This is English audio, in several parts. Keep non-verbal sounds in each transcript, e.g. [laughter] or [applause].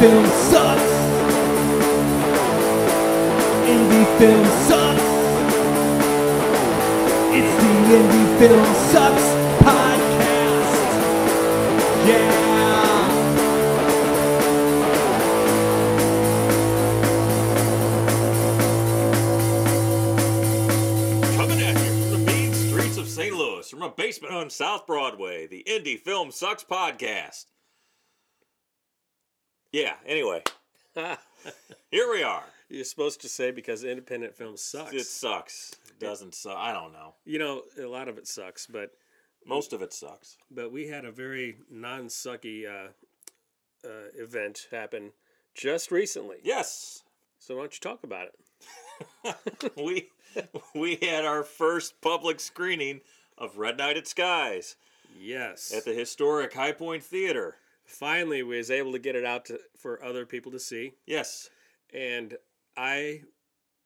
film sucks. Indie film sucks. It's the Indie Film Sucks podcast. Yeah. Coming at you from the mean streets of St. Louis, from a basement on South Broadway, the Indie Film Sucks podcast. Yeah, anyway, [laughs] here we are. You're supposed to say because independent film sucks. It sucks. It doesn't suck. I don't know. you know, a lot of it sucks, but Most of it sucks. but we had a very non-sucky uh, uh, event happen just recently. Yes, So why don't you talk about it? [laughs] we we had our first public screening of Red Night at Skye's Yes. at the historic Hi-Pointe Theater. Finally, we was able to get it out to, for other people to see, Yes. and I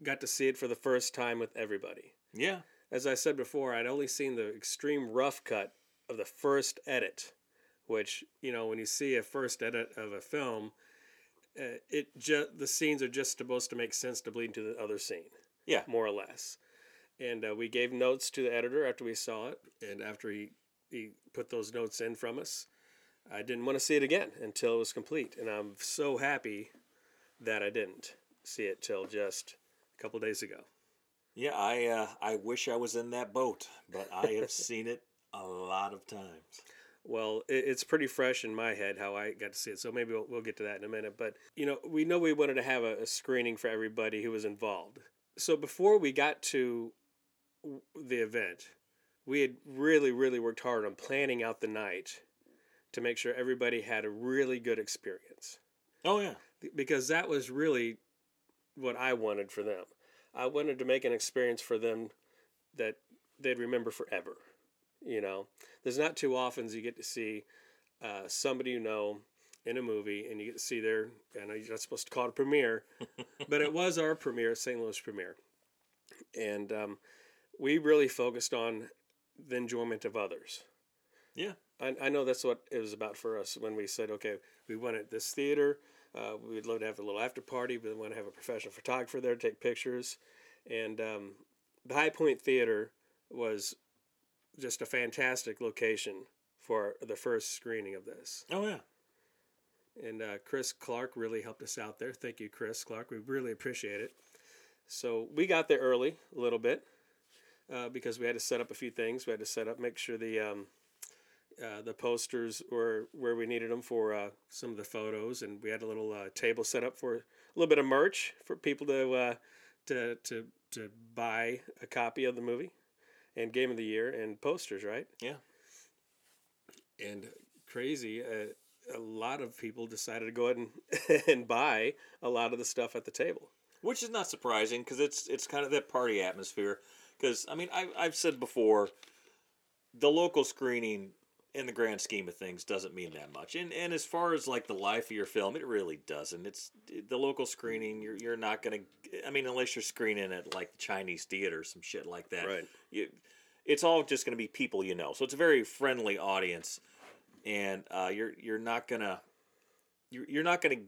got to see it for the first time with everybody. Yeah. As I said before, I'd only seen the extreme rough cut of the first edit, which you know when you see a first edit of a film, uh, it just the scenes are just supposed to make sense to bleed into the other scene, Yeah. more or less. And uh, we gave notes to the editor after we saw it, and after he he put those notes in from us, I didn't want to see it again until it was complete, and I'm so happy that I didn't see it till just a couple days ago. Yeah, I uh, I wish I was in that boat, but I have [laughs] seen it a lot of times. Well, it's pretty fresh in my head how I got to see it, so maybe we'll, we'll get to that in a minute. But you know, we know we wanted to have a, a screening for everybody who was involved. So before we got to the event, we had really, really worked hard on planning out the night to make sure everybody had a really good experience Oh yeah, because that was really what I wanted for them. I wanted to make an experience for them that they'd remember forever. You know, there's not too often you get to see uh, somebody you know in a movie and you get to see their, I know you're not supposed to call it a premiere, [laughs] but it was our premiere, St. Louis premiere. And um, we really focused on the enjoyment of others. yeah, I, I know that's what it was about for us when we said, okay, we wanted this theater. Uh, we'd love to have a little after party. We want to have a professional photographer there to take pictures. And um, the Hi-Pointe Theater was just a fantastic location for the first screening of this. oh yeah. And uh, Chris Clark really helped us out there. Thank you, Chris Clark. We really appreciate it. So we got there early a little bit uh, because we had to set up a few things. We had to set up, make sure the um, uh, the posters were where we needed them for uh, some of the photos, and we had a little uh, table set up for a little bit of merch for people to uh, to to to buy a copy of the movie and Game of the Year and posters, right? Yeah. and crazy uh, a lot of people decided to go ahead and, [laughs] and buy a lot of the stuff at the table which is not surprising because it's it's kind of that party atmosphere. Because I mean, I, I've said before, the local screening in the grand scheme of things doesn't mean that much. And and as far as like the life of your film, it really doesn't. It's the local screening. You're you're not gonna. I mean, unless you're screening at like the Chinese theater or some shit like that. Right. You, it's all just gonna be people you know. So it's a very friendly audience, and uh, you're you're not gonna you're, you're not gonna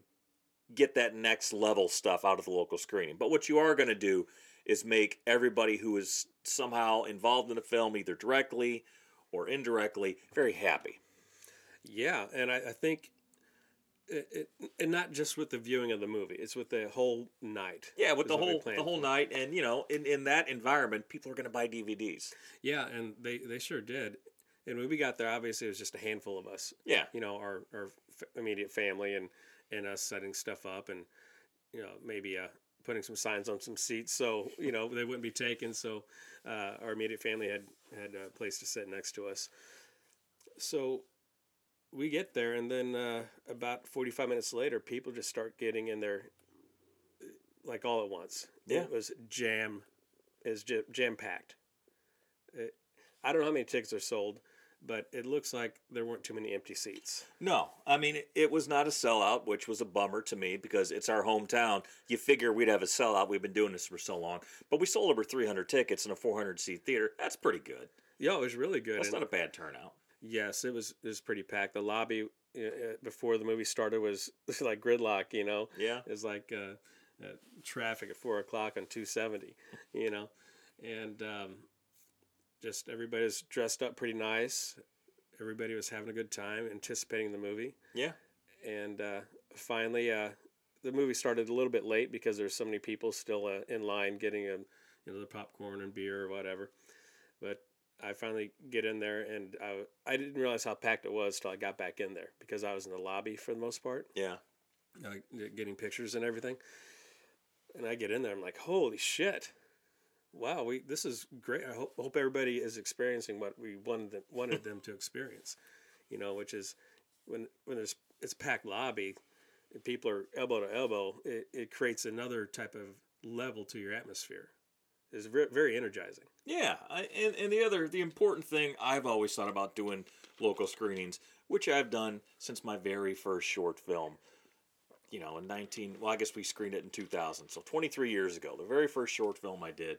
get that next level stuff out of the local screening. But what you are going to do is make everybody who is somehow involved in the film, either directly or indirectly, very happy. yeah and i, I think it, it, and not just with the viewing of the movie it's with the whole night Yeah, with the whole the whole night, and you know, in, in that environment, people are going to buy DVDs. yeah and they they sure did. And when we got there obviously it was just a handful of us. Yeah, you know our, our immediate family and and us setting stuff up and you know maybe uh putting some signs on some seats so you know they wouldn't be taken. So uh, our immediate family had had a place to sit next to us. So we get there and then uh, about 45 minutes later people just start getting in there like all at once. Yeah. it was jam is jam packed i don't know how many tickets are sold but it looks like there weren't too many empty seats no, I mean it, was not a sellout, which was a bummer to me because it's our hometown. You figure we'd have a sellout. We've been doing this for so long, but we sold over 300 tickets in a 400 seat theater. That's pretty good. Yeah, it was really good. That's and not a bad turnout. yes, it was it was pretty packed. The lobby uh, before the movie started was [laughs] like gridlock. You know, Yeah. it's like uh, uh, traffic at four o'clock on two seventy. You know, and um, just everybody was dressed up pretty nice. Everybody was having a good time, anticipating the movie Yeah. and uh, finally uh, the movie started a little bit late because there's so many people still uh, in line getting um, you know the popcorn and beer or whatever but i finally get in there and I, I didn't realize how packed it was till i got back in there because i was in the lobby for the most part Yeah. uh, getting pictures and everything and i get in there i'm like holy shit wow we this is great i hope, hope everybody is experiencing what we wanted them, wanted them to experience you know which is when when there's it's packed lobby and people are elbow to elbow it, it creates another type of level to your atmosphere it's very, very energizing Yeah, I, and and the other the important thing I've always thought about doing local screenings, which I've done since my very first short film. You know, in nineteen, well, I guess we screened it in two thousand, so twenty three years ago. The very first short film I did,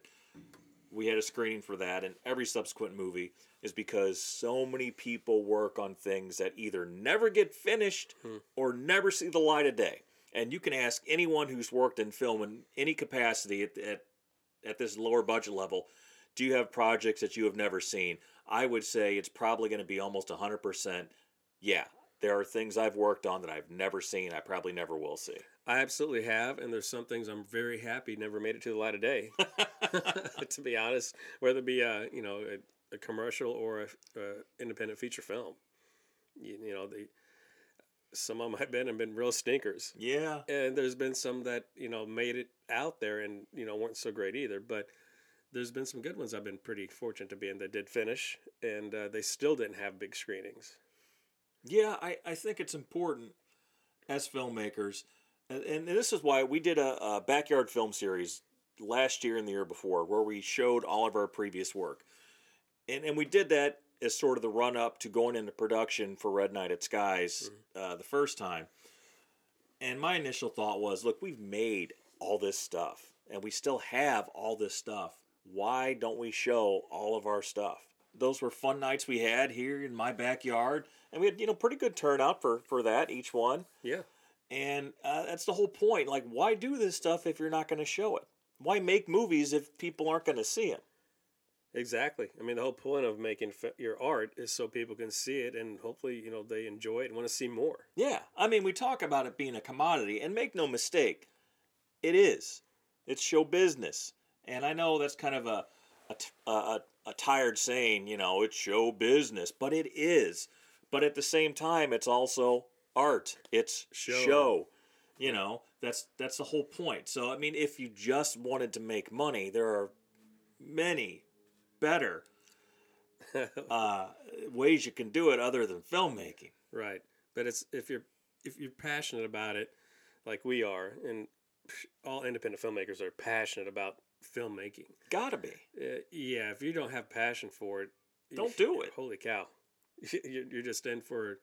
we had a screening for that, and every subsequent movie is because so many people work on things that either never get finished hmm. or never see the light of day. And you can ask anyone who's worked in film in any capacity at, at at this lower budget level, do you have projects that you have never seen? I would say it's probably going to be almost 100%. Yeah, there are things I've worked on that I've never seen, I probably never will see. I absolutely have, and there's some things I'm very happy never made it to the light of day. [laughs] to be honest, whether it be a you know a, a commercial or a, a independent feature film, you, you know the some of them have been have been real stinkers, Yeah, and there's been some that you know made it out there and you know weren't so great either. But there's been some good ones I've been pretty fortunate to be in that did finish, and uh, they still didn't have big screenings. Yeah, I, I think it's important as filmmakers, and, and this is why we did a, a backyard film series last year and the year before where we showed all of our previous work. And, and we did that as sort of the run up to going into production for Red Night at Skye's uh, the first time. And my initial thought was look, we've made all this stuff and we still have all this stuff. Why don't we show all of our stuff? Those were fun nights we had here in my backyard. And we had, you know, pretty good turnout for, for that, each one. Yeah, And uh, that's the whole point. Like, why do this stuff if you're not going to show it? Why make movies if people aren't going to see them? Exactly. I mean, the whole point of making your art is so people can see it and hopefully, you know, they enjoy it and want to see more. Yeah, I mean, we talk about it being a commodity, and make no mistake, it is. It's show business, and I know that's kind of a a, t- a, a- a tired saying, you know, it's show business, but it is. But at the same time, it's also art. It's Show. show. You know, that's that's the whole point. So I mean, if you just wanted to make money, there are many better [laughs] uh, ways you can do it other than filmmaking. Right. But it's if you're if you're passionate about it, like we are, and all independent filmmakers are passionate about filmmaking. Gotta be. Uh, yeah, if you don't have passion for it, Don't [laughs] do it. Holy cow, [laughs] you're you're just in for,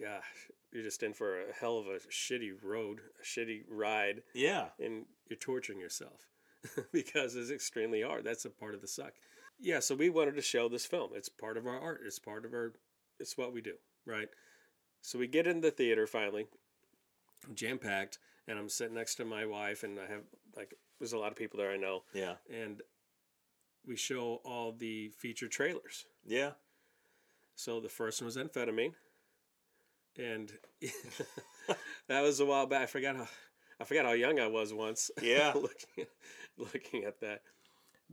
gosh, you're just in for a hell of a shitty road, a shitty ride, Yeah. and you're torturing yourself [laughs] because it's extremely hard. That's a part of the suck. Yeah, so we wanted to show this film. It's part of our art. It's part of our. It's what we do, right? So we get in the theater finally, jam packed, and I'm sitting next to my wife, and I have like there's a lot of people there I know, Yeah. and we show all the feature trailers. Yeah. So the first one was amphetamine, and [laughs] that was a while back. I forgot how I forgot how young I was once. [laughs] Yeah. looking at, looking at that,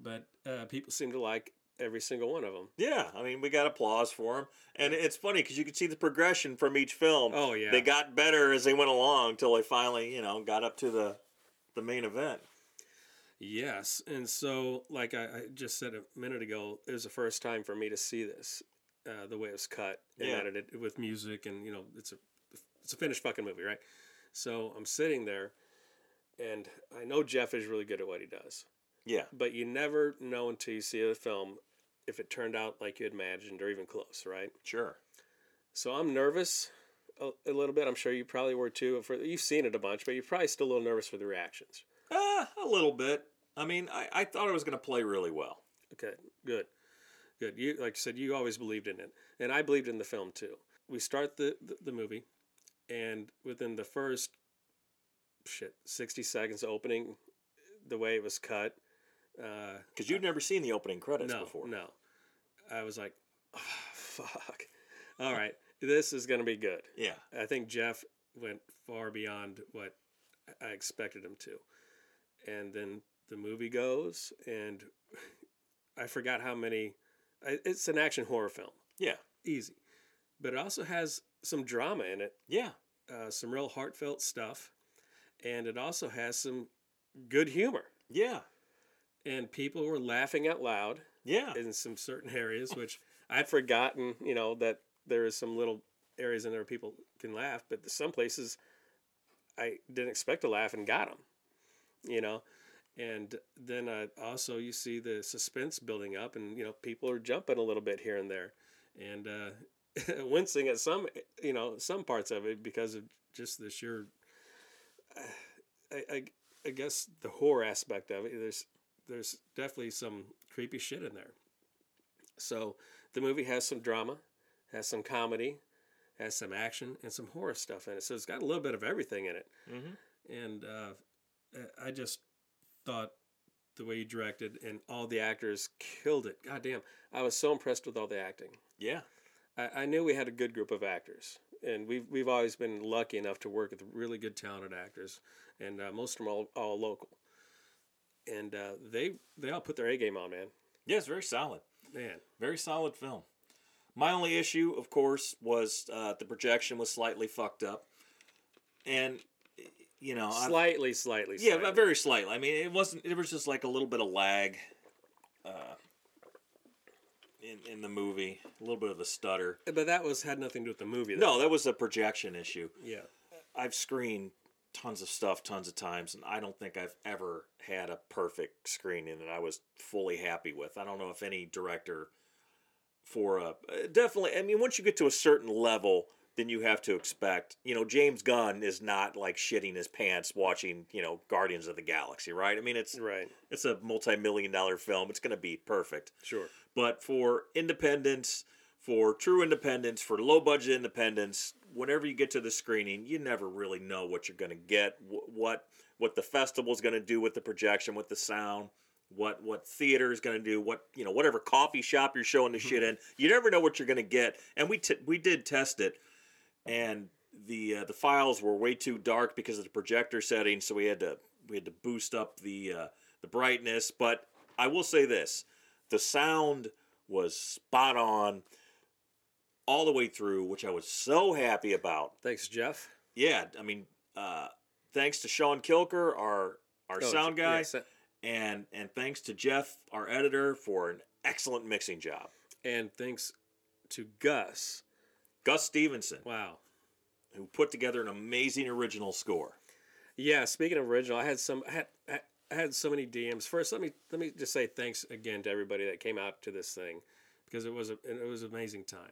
but uh, people seem to like every single one of them. Yeah. I mean, we got applause for them, And it's funny because you can see the progression from each film. Oh yeah, They got better as they went along until they finally, you know, got up to the the main event. yes. And so, like I, I just said a minute ago, it was the first time for me to see this, uh, the way it was cut and Yeah. edited with music, and you know, it's a it's a finished fucking movie, right? So I'm sitting there, and I know Jeff is really good at what he does. Yeah. but you never know until you see the film if it turned out like you had imagined or even close, right? Sure. So I'm nervous a, a little bit. I'm sure you probably were too. For you've seen it a bunch, but you're probably still a little nervous for the reactions. Uh, a little bit. I mean, I, I thought it was going to play really well. Okay, good, good. You like I said, you always believed in it, and I believed in the film too. we start the, the the movie, and within the first shit sixty seconds opening, the way it was cut. Uh, Because you'd never seen the opening credits no, before. no. I was like, oh, fuck. All right, this is gonna be good. Yeah. I think Jeff went far beyond what I expected him to. And then the movie goes, and I forgot how many. It's an action horror film, Yeah. easy, but it also has some drama in it, Yeah. uh, some real heartfelt stuff, and it also has some good humor. Yeah. And people were laughing out loud Yeah. in some certain areas, which I'd forgotten, you know, that there is some little areas in there where people can laugh, but some places I didn't expect to laugh and got them, you know. And then uh, also you see the suspense building up, and you know people are jumping a little bit here and there, and uh, [laughs] wincing at some, you know, some parts of it because of just the sheer. I, I, I guess the horror aspect of it. There's there's definitely some creepy shit in there. So the movie has some drama, has some comedy, has some action, and some horror stuff in it. So it's got a little bit of everything in it. Mhm. And uh, I just thought the way you directed and all the actors killed it. God damn, I was so impressed with all the acting. Yeah. I, I knew we had a good group of actors, and we've we've always been lucky enough to work with really good, talented actors, and uh, most of them all all local. And uh, they they all put their A game on, man. Yeah, it's very solid. Man, Very solid film. My only issue, of course, was uh, the projection was slightly fucked up, and you know, I- slightly, slightly, yeah, slightly. very slightly. I mean, it wasn't. It was just like a little bit of lag, uh, in in the movie, a little bit of a stutter. But that was had nothing to do with the movie. No, that was a projection issue. Yeah. I've screened tons of stuff tons of times and I don't think I've ever had a perfect screening that I was fully happy with. I don't know if any director for a definitely I mean once you get to a certain level then you have to expect, you know, James Gunn is not like shitting his pants watching, you know, Guardians of the Galaxy, right? I mean it's Right. it's a multi-million dollar film. It's going to be perfect. Sure. But for independence, for true independence, for low budget independence, whenever you get to the screening, you never really know what you're going to get, what what the festival is going to do with the projection, with the sound, what what theater is going to do, what you know, whatever coffee shop you're showing the [laughs] shit in. You never know what you're going to get. And we t- we did test it, and the uh, the files were way too dark because of the projector settings, so we had to we had to boost up the uh, the brightness. But I will say this: the sound was spot on all the way through, which I was so happy about. Thanks, Jeff. Yeah, I mean, uh, thanks to Sean Kilker, our our Oh, sound guy, and and thanks to Jeff, our editor, for an excellent mixing job. and thanks to Gus. Gus Stevenson, Wow. who put together an amazing original score. Yeah. Speaking of original, I had some. I had, I had so many DMs. First, let me let me just say thanks again to everybody that came out to this thing because it was a it was an amazing time,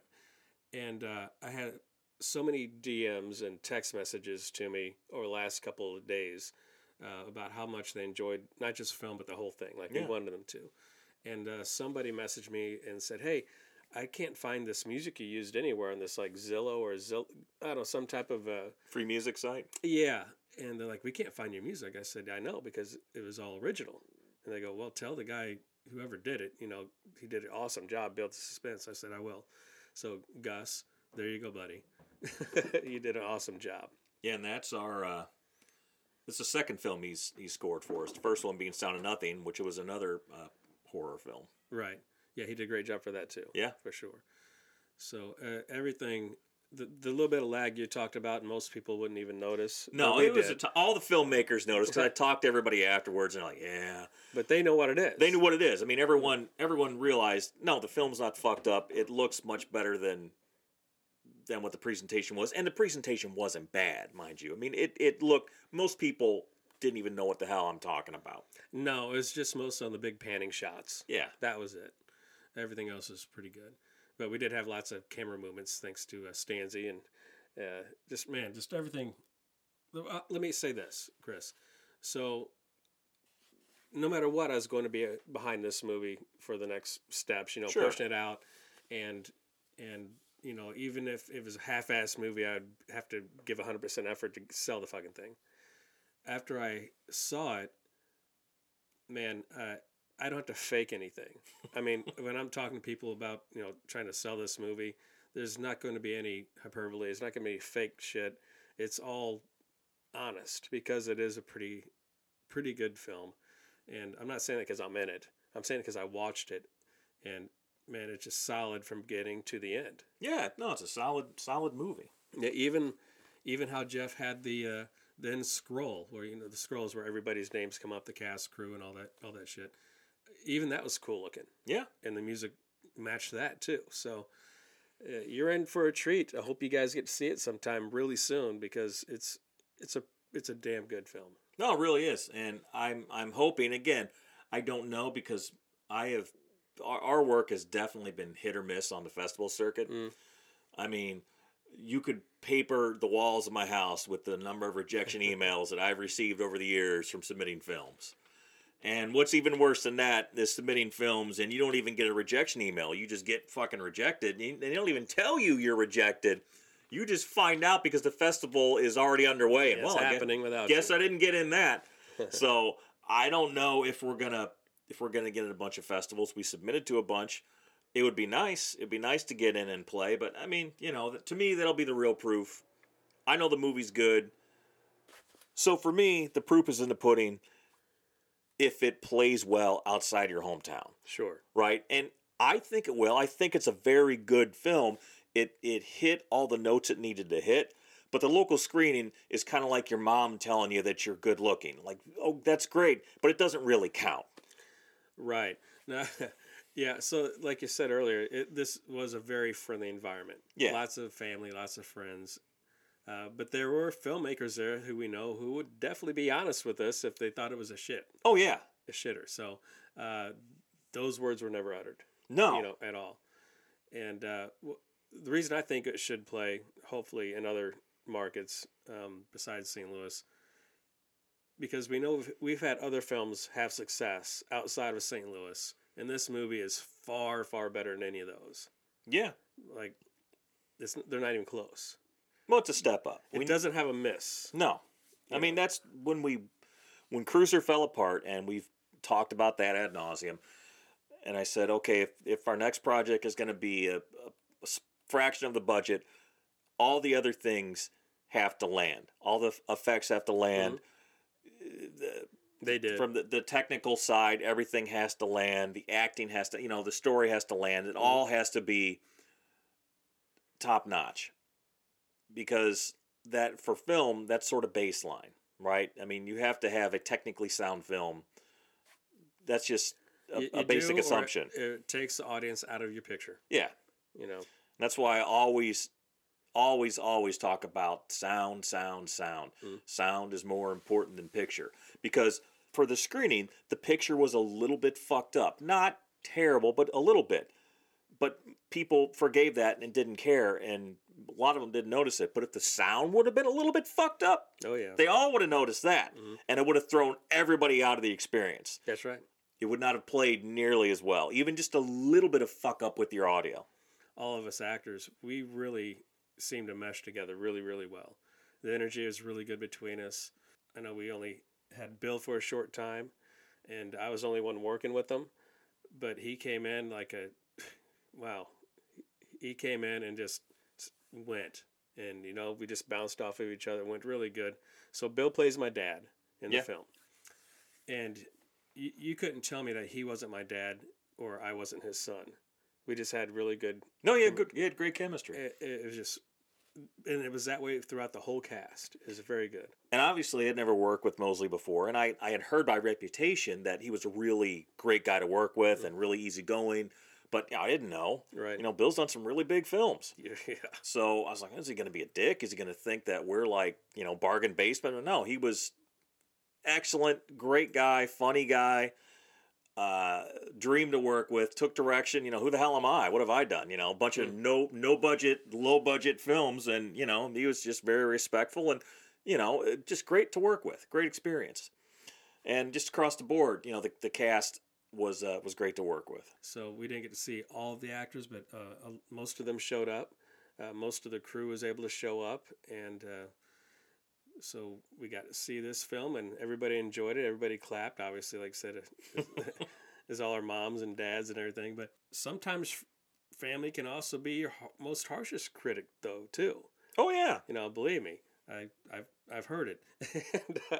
and uh, I had so many DMs and text messages to me over the last couple of days uh, about how much they enjoyed not just film but the whole thing, like Yeah. we wanted them to. And uh, somebody messaged me and said, "Hey, I can't find this music you used anywhere on this like Zillow or Zill, I don't know some type of uh, Free music site. yeah." And they're like, "We can't find your music." I said, "I know because it was all original." And they go, "Well, tell the guy whoever did it, you know, he did an awesome job, built the suspense." I said, "I will." So Gus, there you go, buddy. [laughs] you did an awesome job. Yeah, and that's our. Uh, it's the second film he's he scored for us. The first one being Sound of Nothing, which was another uh, horror film. Right. Yeah, he did a great job for that too. Yeah. for sure. So uh, everything, the the little bit of lag you talked about, most people wouldn't even notice. No, it was t- all the filmmakers noticed because I talked to everybody afterwards, and they're like, yeah, but they know what it is. they knew what it is. I mean, everyone everyone realized no, the film's not fucked up. It looks much better than than what the presentation was, and the presentation wasn't bad, mind you. I mean, it it looked. Most people didn't even know what the hell I'm talking about. No, it's just most on the big panning shots. Yeah, That was it. Everything else is pretty good. But we did have lots of camera movements thanks to uh, Stanzi and uh, just man, just everything. Uh, let me say this, Chris. So, no matter what, I was going to be uh, behind this movie for the next steps. You know, Sure. pushing it out, and and you know, even if it was a half-ass movie, I'd have to give hundred percent effort to sell the fucking thing. After I saw it, man, uh, I don't have to fake anything. I mean, [laughs] when I'm talking to people about you know trying to sell this movie, there's not going to be any hyperbole. It's not going to be fake shit. It's all honest because it is a pretty, pretty good film. And I'm not saying that because I'm in it. I'm saying it because I watched it, and man, it's just solid from beginning to the end. Yeah, no, it's a solid solid movie. Yeah, even even how Jeff had the uh, then scroll where you know the scrolls where everybody's names come up, the cast, crew, and all that all that shit. Even that was cool looking, Yeah. and the music matched that too. So uh, you're in for a treat. I hope you guys get to see it sometime really soon because it's it's a it's a damn good film. No, it really is, and I'm I'm hoping again. I don't know because I have our, our work has definitely been hit or miss on the festival circuit. Mm. I mean, you could paper the walls of my house with the number of rejection [laughs] emails that I've received over the years from submitting films. And what's even worse than that is submitting films and you don't even get a rejection email. You just get fucking rejected. And they don't even tell you you're rejected. You just find out because the festival is already underway. And It's well, I guess- happening without Guess you. I didn't get in that. [laughs] so I don't know if we're gonna if we're gonna get in a bunch of festivals. We submitted to a bunch. It would be nice. It'd be nice to get in and play. But I mean, you know, to me, that'll be the real proof. I know the movie's good. So for me, the proof is in the pudding. If it plays well outside your hometown Sure. right? And I think it will. I think it's a very good film. It it hit all the notes it needed to hit. But the local screening is kind of like your mom telling you that you're good looking. Like, oh, that's great, but it doesn't really count. Right. Now, [laughs] yeah. So, like you said earlier, it, this was a very friendly environment. Yeah. Lots of family, lots of friends. Uh, but there were filmmakers there who we know who would definitely be honest with us if they thought it was a shit, Oh yeah, a shitter. So, uh, those words were never uttered, no, you know, at all. And uh, w- the reason I think it should play, hopefully, in other markets um, besides St. Louis, because we know we've- we've had other films have success outside of St. Louis, and this movie is far, far better than any of those. yeah. Like, it's, they're not even close. Well, it's a step up. It We- doesn't have a miss. No, I mean that's when we when Cruiser fell apart, and we've talked about that ad nauseum. And I said, okay, if, if our next project is going to be a fraction of the budget, all the other things have to land. All the effects have to land. Mm-hmm. Uh, they did. From the, the technical side, everything has to land. The acting has to, you know, the story has to land. It mm-hmm. all has to be top notch. Because that for film, that's sort of baseline, right? I mean, you have to have a technically sound film. That's just a, You- a you basic do, assumption. It takes the audience out of your picture. Yeah. You know. That's why I always, always, always talk about sound, sound, sound. Mm. Sound is more important than picture because for the screening, the picture was a little bit fucked up. Not terrible, but a little bit. But people forgave that and didn't care, and a lot of them didn't notice it. But if the sound would have been a little bit fucked up, Oh yeah. they all would have noticed that, Mhm. and it would have thrown everybody out of the experience. That's right. It would not have played nearly as well. Even just a little bit of fuck up with your audio. all of us actors, we really seem to mesh together really, really well. The energy is really good between us. I know we only had Bill for a short time, and I was the only one working with him, but he came in like a wow. He came in and just went, and you know we just bounced off of each other. Went really good. So Bill plays my dad in Yeah. the film, and you, you couldn't tell me that he wasn't my dad or I wasn't his son. We just had really good No, you had good. You had great chemistry. it, it was just and it was that way throughout the whole cast it was very good And obviously, I'd never worked with Moseley before, and I, I had heard by reputation that he was a really great guy to work with mm. and really easygoing. But you know, I didn't know. right You know, Bill's done some really big films. [laughs] yeah. So I was like, is he going to be a dick? Is he going to think that we're like, you know, bargain basement? No, he was excellent, great guy, funny guy, uh, dream to work with, took direction. You know, who the hell am I? What have I done? You know, a bunch of no no budget, low budget films, and you know, he was just very respectful and you know, uh, just great to work with, great experience, and just across the board, you know, the the cast was uh, was great to work with. so we didn't get to see all of the actors but uh, uh, most of them showed up uh, most of the crew was able to show up, and uh, so we got to see this film, and everybody enjoyed it. Everybody clapped. Obviously, like I said, [laughs] is all our moms and dads and everything. But sometimes family can also be your most harshest critic, though, too. Oh yeah. You know, believe me, I, I've I've heard it, [laughs] and, uh,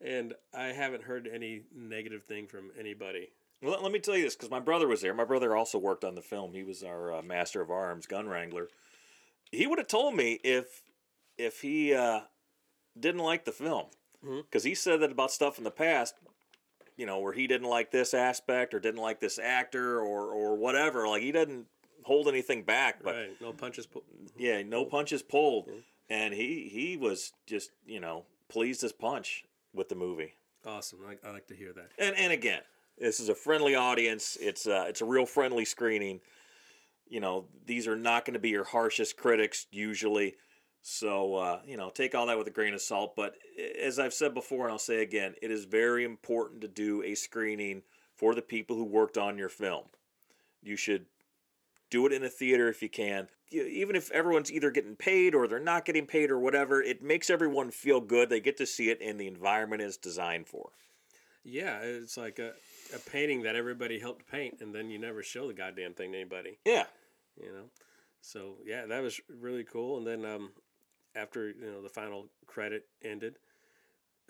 and I haven't heard any negative thing from anybody. Well, let- me tell you this because my brother was there. My brother also worked on the film. He was our uh, master of arms, gun wrangler. He would have told me if if he uh, didn't like the film because he said that about stuff in the past. You know, where he didn't like this aspect or didn't like this actor or or whatever. Like he doesn't hold anything back. But right? No punches. Pu- yeah, no punches pulled, and he he was just you know pleased as punch with the movie. awesome. I, I like to hear that. And and again, this is a friendly audience. It's uh, it's a real friendly screening. You know, these are not going to be your harshest critics usually. So uh, you know, take all that with a grain of salt. But as I've said before, and I'll say again, it is very important to do a screening for the people who worked on your film. You should do it in a theater if you can. Even if everyone's either getting paid or they're not getting paid or whatever, it makes everyone feel good. They get to see it, and the environment is designed for. Yeah, it's like a, a painting that everybody helped paint, and then you never show the goddamn thing to anybody. Yeah. You know, so yeah, that was really cool. And then um, after you know the final credit ended,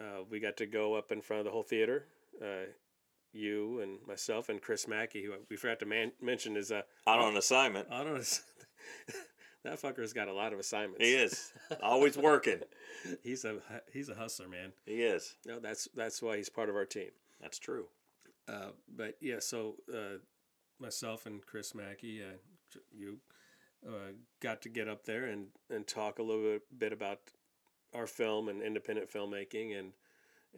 uh, we got to go up in front of the whole theater. Uh, you and myself and Chris Macke, who we forgot to man- mention, is uh, out on an assignment. I don't [laughs] that fucker's got a lot of assignments. He is always working. [laughs] he's a he's a hustler, man. He is. No, that's that's why he's part of our team. That's true. Uh, but yeah, so uh, myself and Chris Macke, uh, you uh, got to get up there and, and talk a little bit, about our film and independent filmmaking, and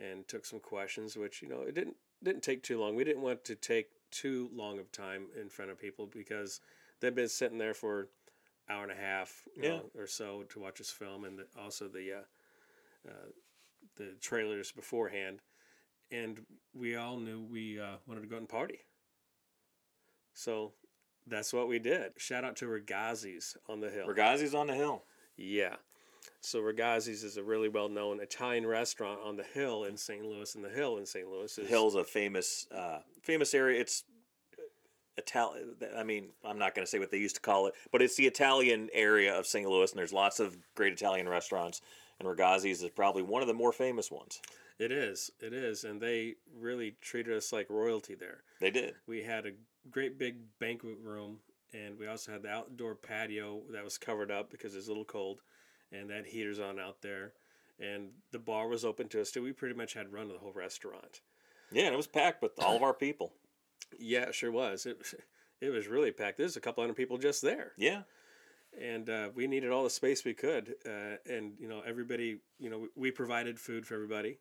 and took some questions, which you know it didn't didn't take too long. We didn't want to take too long of time in front of people because they've been sitting there for hour and a half Yeah. know, or so to watch this film, and the, also the uh, uh, the trailers beforehand and we all knew we uh, wanted to go out and party. So that's what we did. Shout out to Ragazzi's on the hill. Ragazzi's on the hill. yeah. So Ragazzi's is a really well known Italian restaurant on the hill in St. Louis, and the hill in St. Louis is the Hill's a famous, uh, famous area. It's Italian. I mean, I'm not going to say what they used to call it, but it's the Italian area of St. Louis, and there's lots of great Italian restaurants. And Ragazzi's is probably one of the more famous ones. It is. It is, and they really treated us like royalty there. They did. We had a great big banquet room, and we also had the outdoor patio that was covered up because it's a little cold, and that heaters on out there. And the bar was open to us too. We pretty much had run of the whole restaurant. Yeah, and it was packed with all of our people. [coughs] Yeah, it sure was. It [laughs] it was really packed. There's a couple hundred people just there, Yeah. and uh, we needed all the space we could. Uh, and you know, everybody, you know, we provided food for everybody,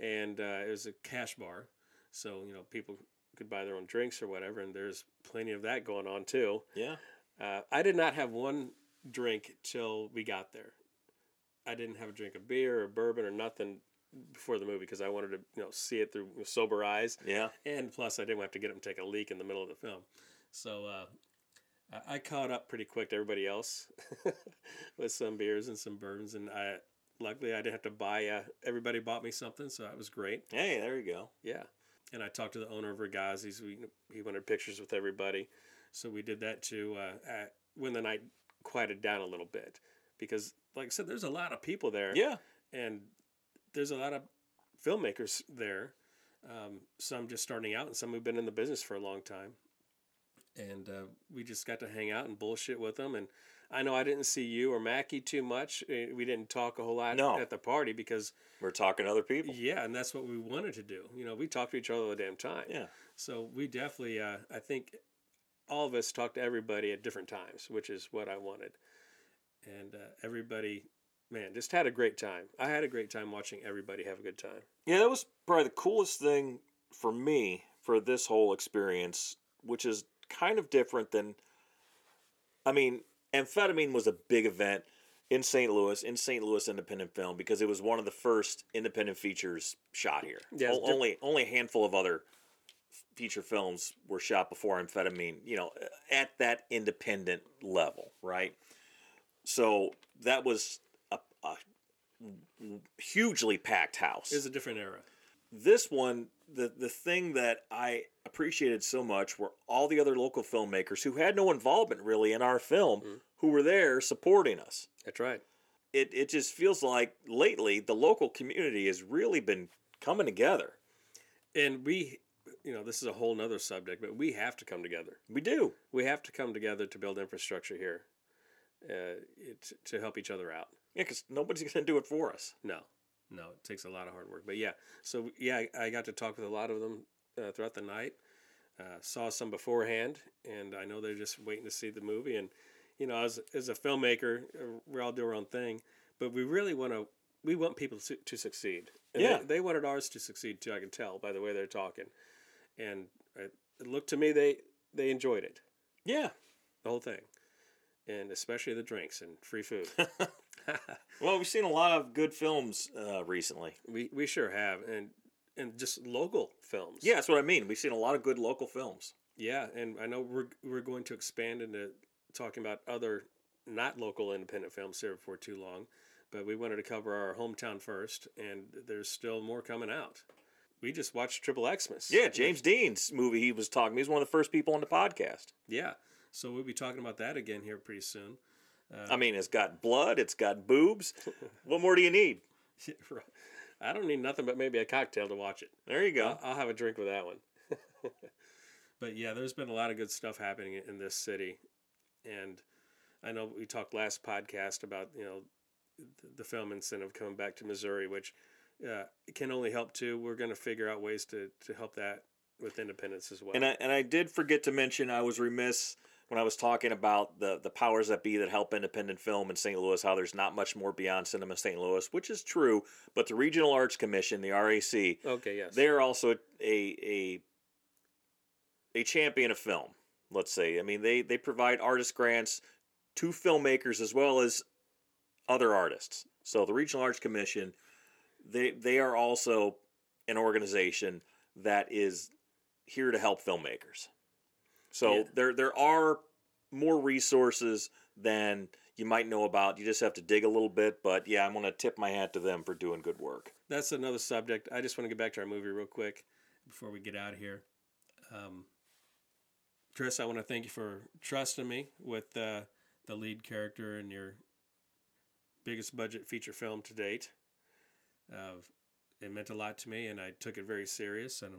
and uh, it was a cash bar, so you know, people could buy their own drinks or whatever. And there's plenty of that going on too. Yeah. Uh, I did not have one drink till we got there. I didn't have a drink of beer or bourbon or nothing before the movie because I wanted to, you know, see it through sober eyes, Yeah. and plus I didn't have to get them to take a leak in the middle of the film. So uh, I, I caught up pretty quick to everybody else [laughs] with some beers and some bourbons, and I luckily I didn't have to buy. Uh, everybody bought me something, so that was great. Hey, there you go. Yeah. And I talked to the owner of Ragazzi's. We, he wanted pictures with everybody. So we did that too uh, at, when the night quieted down a little bit. Because, like I said, there's a lot of people there. Yeah. And there's a lot of filmmakers there. Um, some just starting out and some who've been in the business for a long time. And uh, we just got to hang out and bullshit with them. And I know I didn't see you or Macke too much. Uh, We didn't talk a whole lot No. at the party because, We're talking to other people. yeah, and that's what we wanted to do. You know, we talked to each other all the damn time. Yeah. So we definitely, uh, I think, all of us talked to everybody at different times, which is what I wanted. And uh, everybody, man, just had a great time. I had a great time watching everybody have a good time. Yeah, that was probably the coolest thing for me for this whole experience, which is kind of different than. I mean, amphetamine was a big event in St. Louis, in St. Louis Independent Film, because it was one of the first independent features shot here. Yeah, O- only only a handful of other feature films were shot before amphetamine. You know, at that independent level, right? So that was a, a hugely packed house. It was a different era. this one the the thing that I appreciated so much were all the other local filmmakers who had no involvement really in our film Mhm. who were there supporting us. That's right. It it just feels like lately the local community has really been coming together. And we, you know, this is a whole nother subject, but we have to come together. We do. We have to come together to build infrastructure here, uh, it, to help each other out. Yeah, because nobody's [laughs] going to do it for us. No, no, it takes a lot of hard work. But yeah, so yeah, I, I got to talk with a lot of them uh, throughout the night. Uh, saw some beforehand, and I know they're just waiting to see the movie. And you know, as as a filmmaker, uh, we all do our own thing, but we really want to. We want people to, to succeed. And Yeah. they, they wanted ours to succeed too. I can tell by the way they're talking, and it, it looked to me they they enjoyed it, Yeah. the whole thing, and especially the drinks and free food. [laughs] [laughs] Well, we've seen a lot of good films uh, recently. we we sure have, and and just local films. Yeah, that's what I mean. We've seen a lot of good local films. Yeah, and I know we're we're going to expand into talking about other not local independent films here before too long, but we wanted to cover our hometown first, and there's still more coming out. We just watched Triple Xmas. Yeah, James Dean's movie he was talking. He was one of the first people on the podcast. Yeah, so we'll be talking about that again here pretty soon. I mean, it's got blood, it's got boobs. [laughs] what more do you need? [laughs] I don't need nothing but maybe a cocktail to watch it. There you go. I'll, I'll have a drink with that one. [laughs] but yeah, there's been a lot of good stuff happening in this city, and I know we talked last podcast about you know the film incentive coming back to Missouri, which uh, can only help too. We're going to figure out ways to to help that with independence as well. And I and I did forget to mention I was remiss when I was talking about the the powers that be that help independent film in St. Louis. How there's not much more beyond Cinema St. Louis, which is true. But the Regional Arts Commission, the RAC, okay, yes, they're also a a a champion of film. Let's say. I mean, they they provide artist grants to filmmakers as well as other artists. So the Regional Arts Commission, they they are also an organization that is here to help filmmakers. So Yeah. there there are more resources than you might know about. You just have to dig a little bit, but yeah, I'm going to tip my hat to them for doing good work. that's another subject. I just want to get back to our movie real quick before we get out of here. Um, Chris, I want to thank you for trusting me with uh, the lead character in your biggest budget feature film to date. Uh, it meant a lot to me, and I took it very serious, and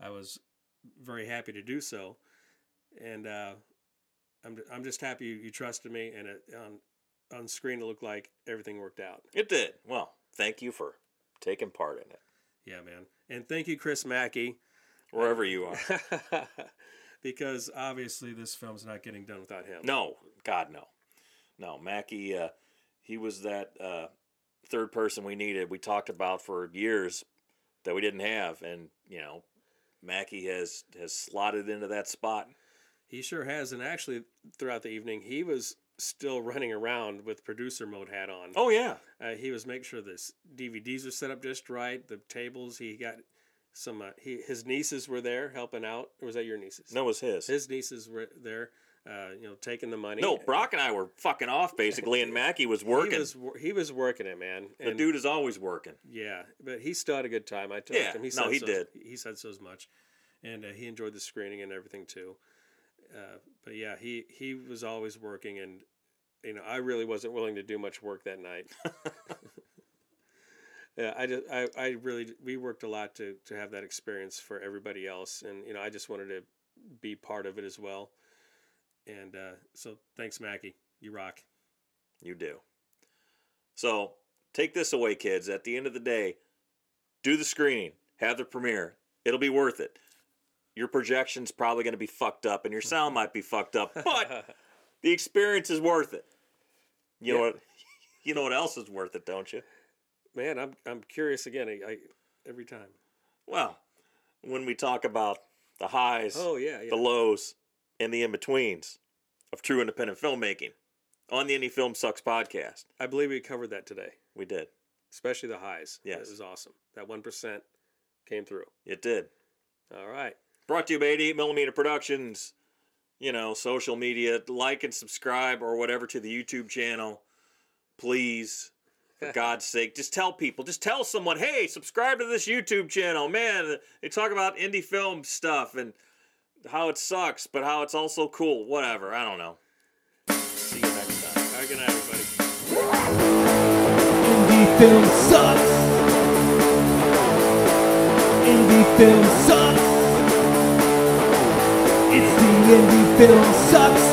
I was very happy to do so. And uh, I'm I'm just happy you, you trusted me, and it, on on screen it looked like everything worked out. It did. Well, thank you for taking part in it, Yeah, man. And thank you, Chris Macke. wherever you are. [laughs] because obviously this film's not getting done without him. No, God, no, no. Macke, uh, he was that uh, third person we needed. We talked about for years that we didn't have, and you know, Macke has has slotted into that spot. He sure has. And actually, throughout the evening, he was still running around with producer mode hat on. Oh yeah, Uh, he was making sure the DVDs were set up just right. The tables, he got some. Uh, he his nieces were there helping out. Or was that your nieces? no, it was his. his nieces were there. Uh, you know, taking the money. No, Brock and I were fucking off basically, and Macke was [laughs] He working. was he was working it, man. the dude is always working. Yeah, but he still had a good time. I told Yeah, him. He no, said he so, did. He said so as much, and uh, he enjoyed the screening and everything too. Uh, but yeah, he he was always working, and you know, I really wasn't willing to do much work that night. [laughs] yeah, I just I, I really we worked a lot to to have that experience for everybody else, and you know, I just wanted to be part of it as well. And uh, so, thanks, Macke. You rock. You do. So take this away, kids. At the end of the day, do the screening, have the premiere. It'll be worth it. Your projection's probably going to be fucked up, and your mm-hmm. sound might be fucked up, but [laughs] the experience is worth it. You know what? [laughs] You know what else is worth it, don't you? Man, I'm I'm curious again. I, I every time. Well, when we talk about the highs, Oh yeah, yeah. the lows, and the in betweens of true independent filmmaking on the Indie Film Sucks podcast, I believe we covered that today, we did. especially the highs. Yes. It was awesome. That 1% came through. It did. All right. Brought to you by 88 Millimeter Productions. you know, social media, like and subscribe or whatever to the YouTube channel. Please. For [laughs] God's sake, just tell people, just tell someone, hey, subscribe to this YouTube channel. Man, they talk about indie film stuff and how it sucks, but how it's also cool. Whatever. I don't know. See you next time. All right, good night, everybody. Indie film sucks. Indie film sucks. The Indie Film Sucks